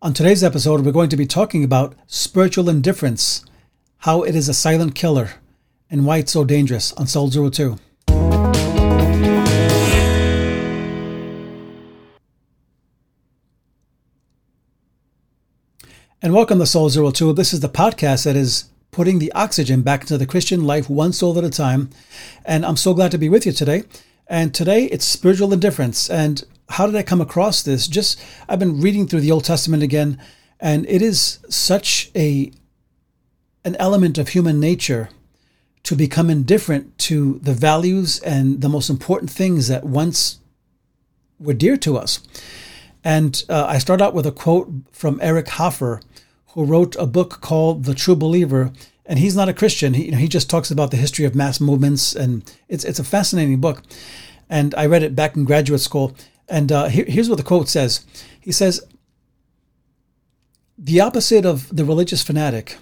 On today's episode, we're going to be talking about spiritual indifference, how it is a silent killer, and why it's so dangerous on Soul Zero Two. And welcome to Soul Zero Two. This is the podcast that is putting the oxygen back into the Christian life one soul at a time. And I'm so glad to be with you today. And today it's spiritual indifference. And how did I come across this? Just I've been reading through the Old Testament again, and it is such a an element of human nature to become indifferent to the values and the most important things that once were dear to us. And uh, I start out with a quote from Eric Hoffer, who wrote a book called The True Believer. And he's not a Christian. He, you know, he just talks about the history of mass movements, and it's it's a fascinating book. And I read it back in graduate school. And uh, here, here's what the quote says He says, The opposite of the religious fanatic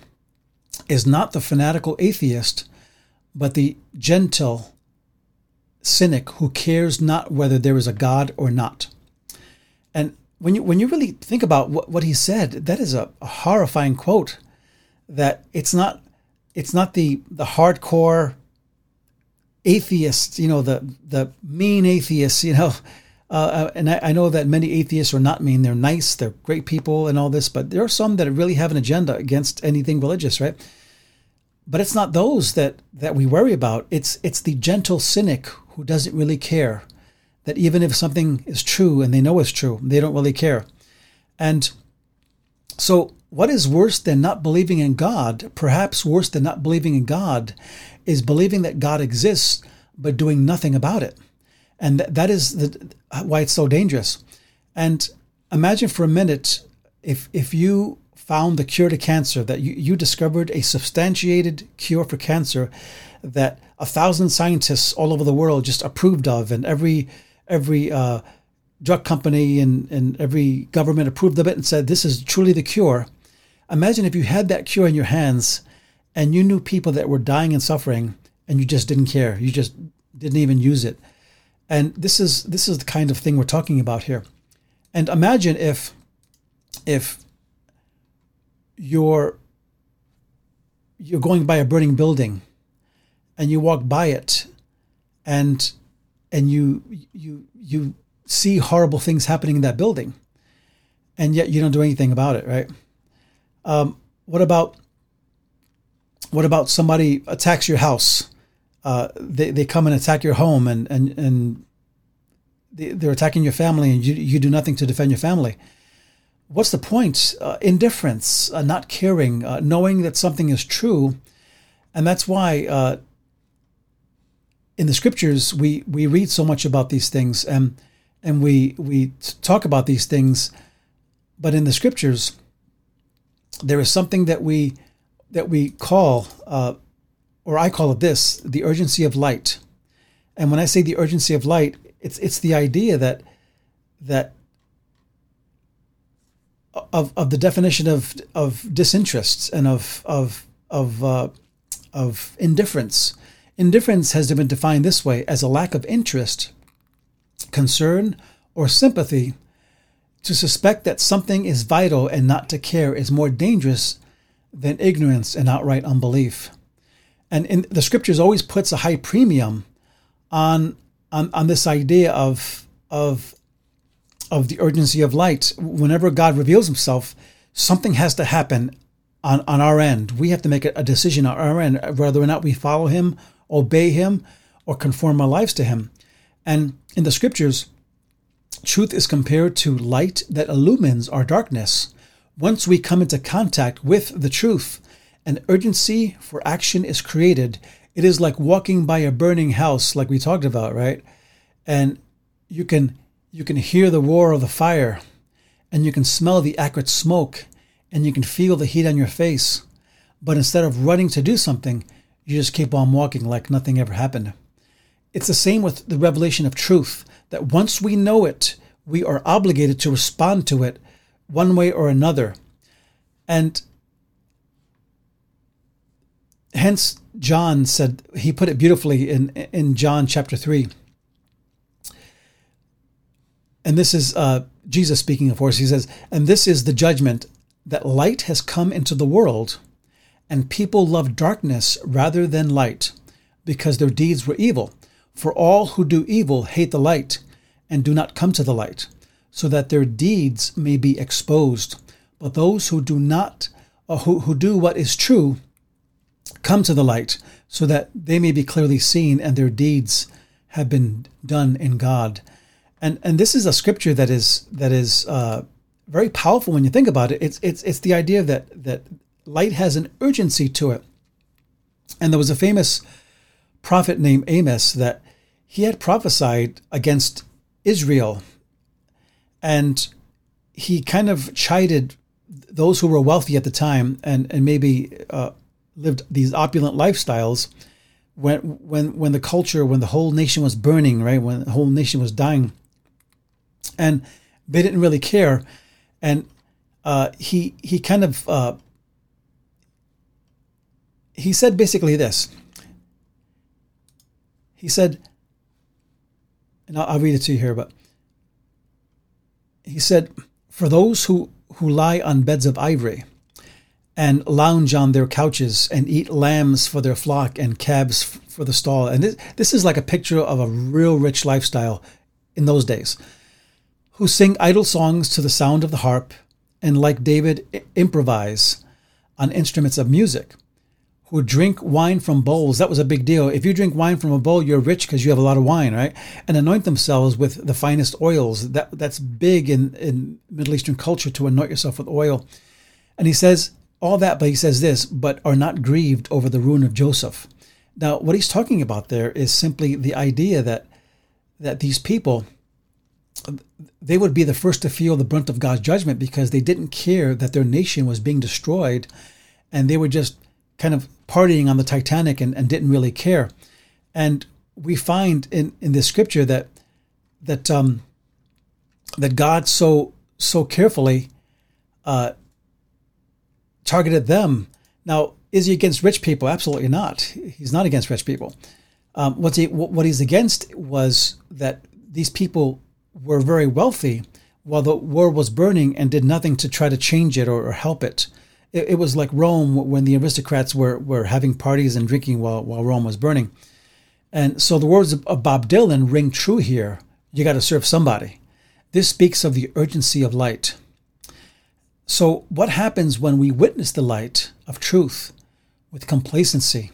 is not the fanatical atheist, but the gentle cynic who cares not whether there is a God or not. And when you when you really think about what, what he said, that is a, a horrifying quote. That it's not it's not the the hardcore atheists, you know, the the mean atheists, you know, uh, uh, and I, I, know that many atheists are not mean. They're nice, they're great people, and all this. But there are some that really have an agenda against anything religious, right? But it's not those that that we worry about. It's it's the gentle cynic who doesn't really care. That even if something is true and they know it's true, they don't really care. And so, what is worse than not believing in God? Perhaps worse than not believing in God is believing that God exists but doing nothing about it and th- that is the, why it's so dangerous. And imagine for a minute if if you found the cure to cancer, that you, you discovered a substantiated cure for cancer that a thousand scientists all over the world just approved of, and every every uh, drug company and, and every government approved of it and said this is truly the cure. Imagine if you had that cure in your hands and you knew people that were dying and suffering and you just didn't care. You just didn't even use it. And this is this is the kind of thing we're talking about here. And imagine if if you're you're going by a burning building and you walk by it and and you you you see horrible things happening in that building and yet you don't do anything about it right um, what about what about somebody attacks your house uh, they, they come and attack your home and, and, and they're attacking your family and you, you do nothing to defend your family. What's the point? Uh, indifference, uh, not caring, uh, knowing that something is true. And that's why uh, in the scriptures we, we read so much about these things and, and we, we talk about these things. But in the scriptures, there is something that we, that we call uh, or I call it this, the urgency of light. And when I say the urgency of light, it's it's the idea that that of of the definition of of disinterest and of of of uh, of indifference. Indifference has been defined this way as a lack of interest, concern, or sympathy. To suspect that something is vital and not to care is more dangerous than ignorance and outright unbelief and in, the scriptures always puts a high premium on on, on this idea of of of the urgency of light. Whenever God reveals Himself, something has to happen on on our end. We have to make a decision on our end whether or not we follow Him, obey Him, or conform our lives to Him. And in the scriptures, truth is compared to light that illumines our darkness. Once we come into contact with the truth, an urgency for action is created. It is like walking by a burning house, like we talked about, right? And you can you can hear the roar of the fire, and you can smell the acrid smoke, and you can feel the heat on your face. But instead of running to do something, you just keep on walking like nothing ever happened. It's the same with the revelation of truth, that once we know it, we are obligated to respond to it one way or another. And hence John said he put it beautifully in in John chapter three. And this is uh, Jesus speaking, of course, he says, And this is the judgment that light has come into the world, and people love darkness rather than light, because their deeds were evil. For all who do evil hate the light and do not come to the light, so that their deeds may be exposed. But those who do not, uh, who, who do what is true, come to the light, so that they may be clearly seen and their deeds have been done in God. And and this is a scripture that is that is uh, very powerful when you think about it. It's it's it's the idea that that light has an urgency to it. And there was a famous prophet named Amos that he had prophesied against Israel, and he kind of chided those who were wealthy at the time and and maybe uh, lived these opulent lifestyles when when when the culture when the whole nation was burning right? When the whole nation was dying. And they didn't really care. And uh, he he kind of uh, he said basically this. He said and I'll, I'll read it to you here but he said for those who who lie on beds of ivory and lounge on their couches and eat lambs for their flock and calves for the stall. And this, this is like a picture of a real rich lifestyle in those days. Who sing idle songs to the sound of the harp and, like David, improvise on instruments of music. Who drink wine from bowls. That was a big deal. If you drink wine from a bowl, you're rich because you have a lot of wine, right? And anoint themselves with the finest oils. That that's big in, in Middle Eastern culture to anoint yourself with oil. And he says, all that, but he says this, but are not grieved over the ruin of Joseph. Now, what he's talking about there is simply the idea that that these people they would be the first to feel the brunt of God's judgment because they didn't care that their nation was being destroyed and they were just kind of partying on the Titanic and, and didn't really care. And we find in, in this scripture that that um, that God so so carefully uh, targeted them. Now, is he against rich people? Absolutely not. He's not against rich people. Um, what's he, what he's against was that these people were very wealthy while the war was burning and did nothing to try to change it or, or help it. it. It was like Rome when the aristocrats were, were having parties and drinking while, while Rome was burning. And so the words of Bob Dylan ring true here. You got to serve somebody. This speaks of the urgency of light. So, what happens when we witness the light of truth with complacency?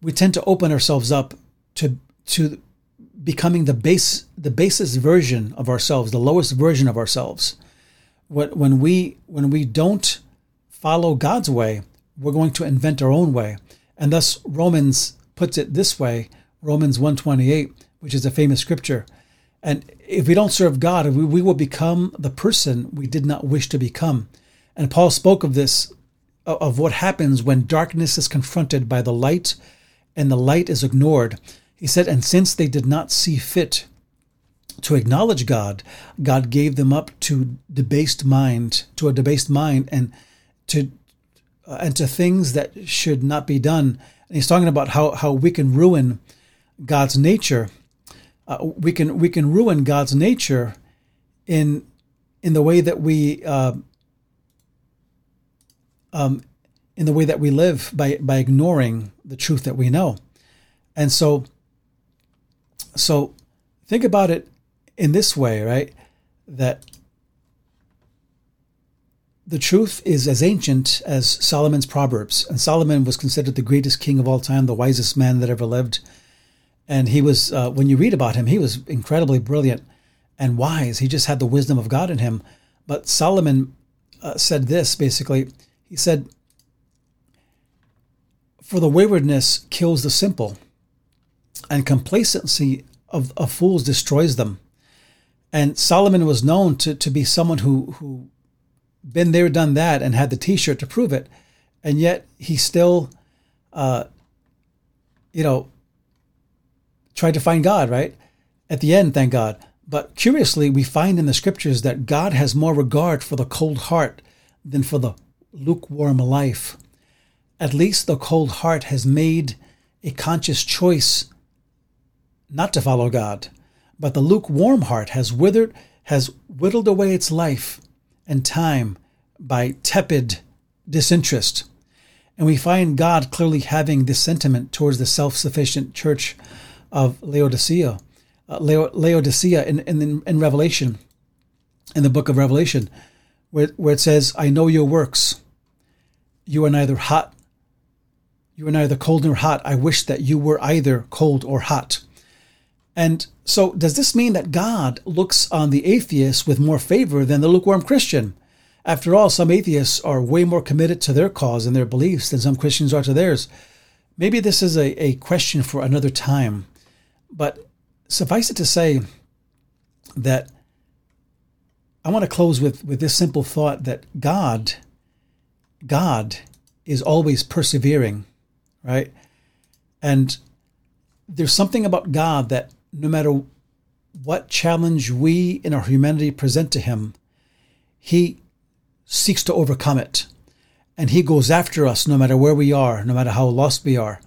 We tend to open ourselves up to, to becoming the base, the basest version of ourselves, the lowest version of ourselves. When we, when we don't follow God's way, we're going to invent our own way. And thus, Romans puts it this way Romans 128, which is a famous scripture. And if we don't serve God, we, we will become the person we did not wish to become. And Paul spoke of this, of what happens when darkness is confronted by the light and the light is ignored. He said, And since they did not see fit to acknowledge God, God gave them up to debased mind, to a debased mind, and to uh, and to things that should not be done. And he's talking about how how we can ruin God's nature uh, we can we can ruin God's nature in in the way that we uh, um, in the way that we live by by ignoring the truth that we know, and so so think about it in this way, right? That the truth is as ancient as Solomon's Proverbs, and Solomon was considered the greatest king of all time, the wisest man that ever lived and he was, uh, when you read about him, he was incredibly brilliant and wise. He just had the wisdom of God in him. But Solomon uh, said this basically he said, For the waywardness kills the simple, and complacency of, of fools destroys them. And Solomon was known to, to be someone who, who been there, done that, and had the t shirt to prove it. And yet he still, uh, you know, tried to find God, right? At the end, thank God. But curiously, we find in the scriptures that God has more regard for the cold heart than for the lukewarm life. At least the cold heart has made a conscious choice not to follow God. But the lukewarm heart has withered has whittled away its life and time by tepid disinterest. And we find God clearly having this sentiment towards the self sufficient church of Laodicea. Uh, Laodicea in, in, in Revelation, in the book of Revelation, where, where it says, I know your works. You are neither hot, you are neither cold nor hot. I wish that you were either cold or hot. And so, does this mean that God looks on the atheist with more favor than the lukewarm Christian? After all, some atheists are way more committed to their cause and their beliefs than some Christians are to theirs. Maybe this is a, a question for another time, but suffice it to say that I want to close with, with this simple thought that God, God is always persevering, right? And there's something about God that no matter what challenge we in our humanity present to him, he seeks to overcome it. And he goes after us no matter where we are, no matter how lost we are.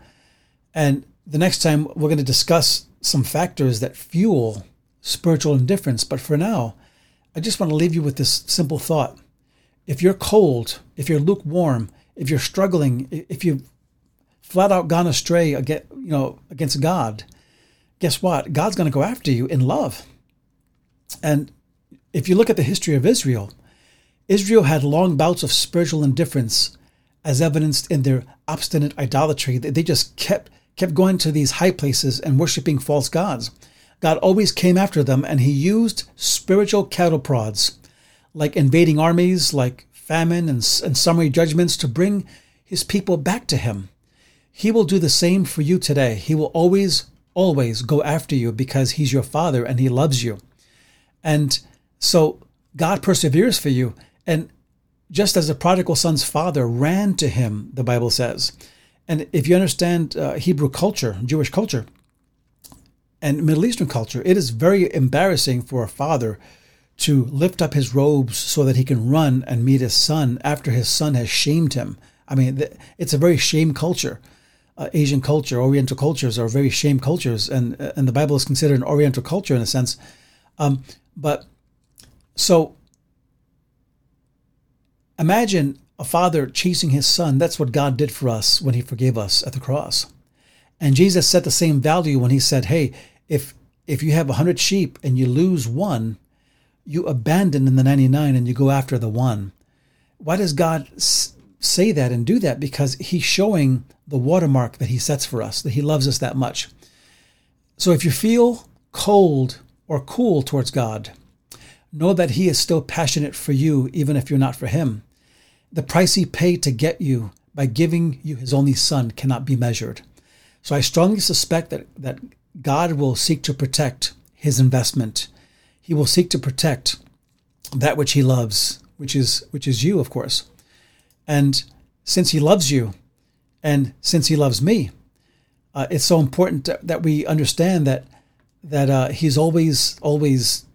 And the next time we're going to discuss some factors that fuel spiritual indifference. But for now, I just want to leave you with this simple thought. If you're cold, if you're lukewarm, if you're struggling, if you've flat out gone astray against, you know, against God, guess what? God's going to go after you in love. And if you look at the history of Israel, Israel had long bouts of spiritual indifference as evidenced in their obstinate idolatry. They just kept kept going to these high places and worshiping false gods. God always came after them and he used spiritual cattle prods like invading armies, like famine and, and summary judgments to bring his people back to him. He will do the same for you today. He will always always go after you because he's your father and he loves you. And so God perseveres for you. And just as the prodigal son's father ran to him, the Bible says. And if you understand uh, Hebrew culture, Jewish culture, and Middle Eastern culture, it is very embarrassing for a father to lift up his robes so that he can run and meet his son after his son has shamed him. I mean, it's a very shame culture uh, Asian culture, Oriental cultures are very shame cultures, and uh, and the Bible is considered an Oriental culture in a sense. Um, but so imagine a father chasing his son. That's what God did for us when He forgave us at the cross. And Jesus set the same value when He said, "Hey, if if you have a hundred sheep and you lose one, you abandon in the ninety nine and you go after the one." Why does God say that and do that? Because He's showing the watermark that He sets for us, that He loves us that much. So if you feel cold or cool towards God, know that He is still passionate for you, even if you're not for Him. The price He paid to get you by giving you His only Son cannot be measured. So I strongly suspect that, that God will seek to protect His investment. He will seek to protect that which He loves, which is which is you, of course. And since He loves you, and since he loves me, uh, it's so important that we understand that that uh, he's always, always,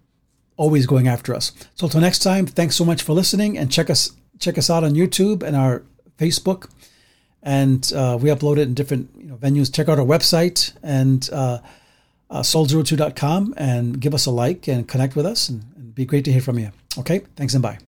always going after us. So until next time, thanks so much for listening, and check us check us out on YouTube and our Facebook, and uh, we upload it in different you know, venues. Check out our website and uh, uh, soul02.com and give us a like and connect with us, and, and be great to hear from you. Okay, thanks and bye.